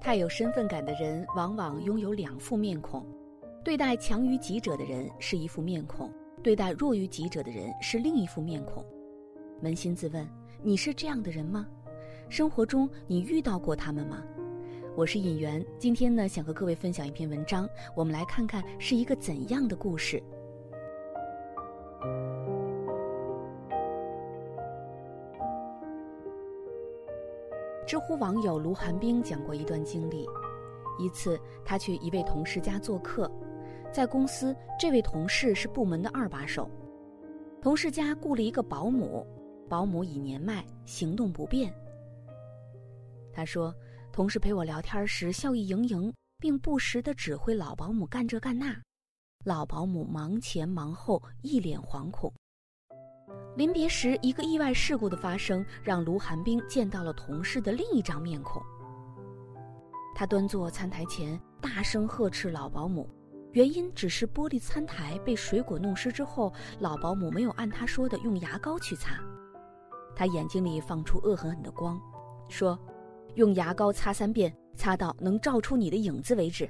太有身份感的人，往往拥有两副面孔：对待强于己者的人是一副面孔，对待弱于己者的人是另一副面孔。扪心自问，你是这样的人吗？生活中你遇到过他们吗？我是尹媛，今天呢，想和各位分享一篇文章，我们来看看是一个怎样的故事。知乎网友卢寒冰讲过一段经历：一次，他去一位同事家做客，在公司，这位同事是部门的二把手。同事家雇了一个保姆，保姆已年迈，行动不便。他说，同事陪我聊天时笑意盈盈，并不时地指挥老保姆干这干那，老保姆忙前忙后，一脸惶恐。临别时，一个意外事故的发生，让卢寒冰见到了同事的另一张面孔。他端坐餐台前，大声呵斥老保姆，原因只是玻璃餐台被水果弄湿之后，老保姆没有按他说的用牙膏去擦。他眼睛里放出恶狠狠的光，说：“用牙膏擦三遍，擦到能照出你的影子为止。”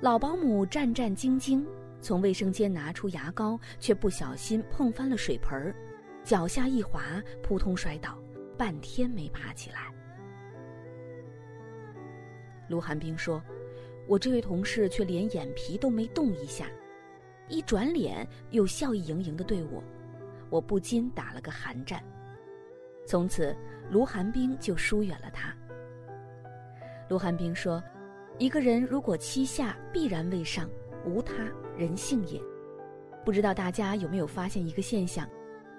老保姆战战兢兢。从卫生间拿出牙膏，却不小心碰翻了水盆儿，脚下一滑，扑通摔倒，半天没爬起来。卢寒冰说：“我这位同事却连眼皮都没动一下，一转脸又笑意盈盈的对我，我不禁打了个寒战。从此，卢寒冰就疏远了他。”卢寒冰说：“一个人如果欺下，必然为上。”无他，人性也。不知道大家有没有发现一个现象：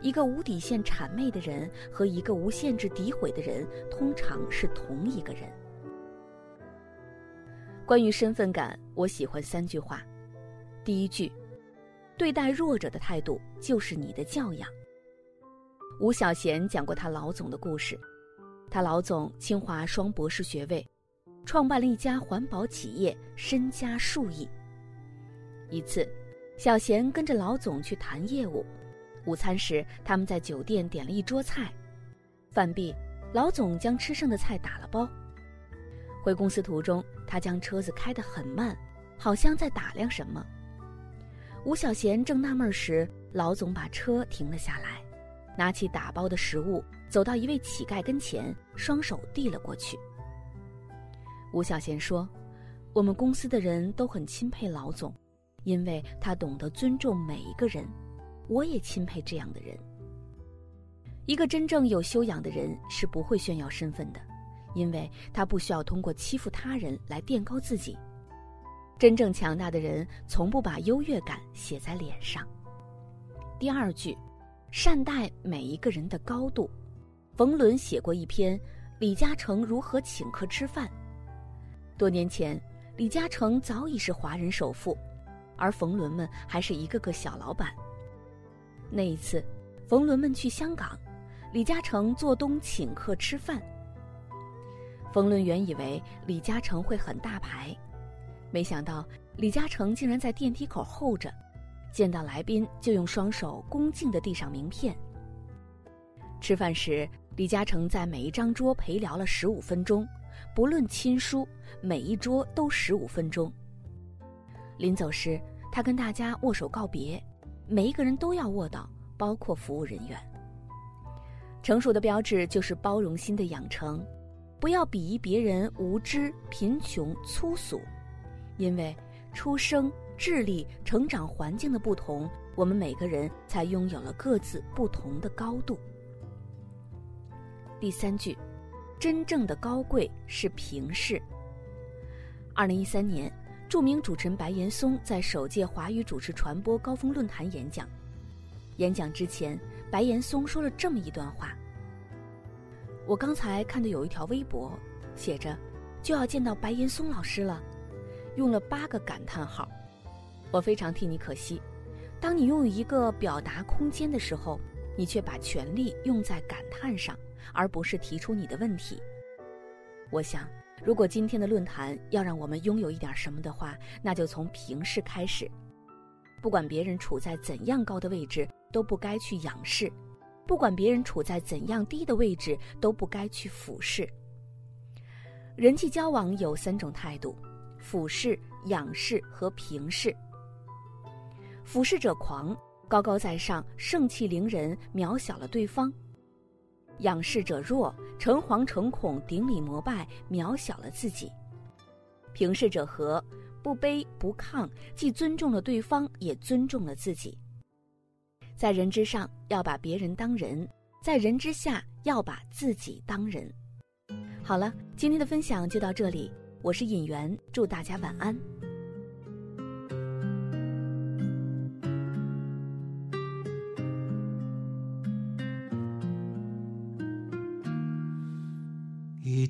一个无底线谄媚的人和一个无限制诋毁的人，通常是同一个人。关于身份感，我喜欢三句话。第一句：对待弱者的态度就是你的教养。吴小贤讲过他老总的故事，他老总清华双博士学位，创办了一家环保企业，身家数亿。一次，小贤跟着老总去谈业务。午餐时，他们在酒店点了一桌菜。饭毕，老总将吃剩的菜打了包。回公司途中，他将车子开得很慢，好像在打量什么。吴小贤正纳闷时，老总把车停了下来，拿起打包的食物，走到一位乞丐跟前，双手递了过去。吴小贤说：“我们公司的人都很钦佩老总。”因为他懂得尊重每一个人，我也钦佩这样的人。一个真正有修养的人是不会炫耀身份的，因为他不需要通过欺负他人来垫高自己。真正强大的人从不把优越感写在脸上。第二句，善待每一个人的高度。冯仑写过一篇《李嘉诚如何请客吃饭》。多年前，李嘉诚早已是华人首富。而冯仑们还是一个个小老板。那一次，冯仑们去香港，李嘉诚做东请客吃饭。冯仑原以为李嘉诚会很大牌，没想到李嘉诚竟然在电梯口候着，见到来宾就用双手恭敬地递上名片。吃饭时，李嘉诚在每一张桌陪聊了十五分钟，不论亲疏，每一桌都十五分钟。临走时，他跟大家握手告别，每一个人都要握到，包括服务人员。成熟的标志就是包容心的养成，不要鄙夷别人无知、贫穷、粗俗，因为出生、智力、成长环境的不同，我们每个人才拥有了各自不同的高度。第三句，真正的高贵是平视。二零一三年。著名主持人白岩松在首届华语主持传播高峰论坛演讲。演讲之前，白岩松说了这么一段话：“我刚才看到有一条微博，写着‘就要见到白岩松老师了’，用了八个感叹号。我非常替你可惜。当你拥有一个表达空间的时候，你却把全力用在感叹上，而不是提出你的问题。我想。”如果今天的论坛要让我们拥有一点什么的话，那就从平视开始。不管别人处在怎样高的位置，都不该去仰视；不管别人处在怎样低的位置，都不该去俯视。人际交往有三种态度：俯视、仰视和平视。俯视者狂，高高在上，盛气凌人，渺小了对方；仰视者弱，诚惶诚恐，顶礼膜拜，渺小了自己；平视者和。不卑不亢，既尊重了对方，也尊重了自己。在人之上，要把别人当人；在人之下，要把自己当人。好了，今天的分享就到这里，我是尹媛，祝大家晚安。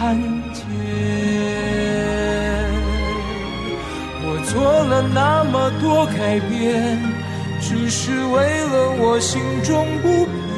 看见。我做了那么多改变，只是为了我心中不变。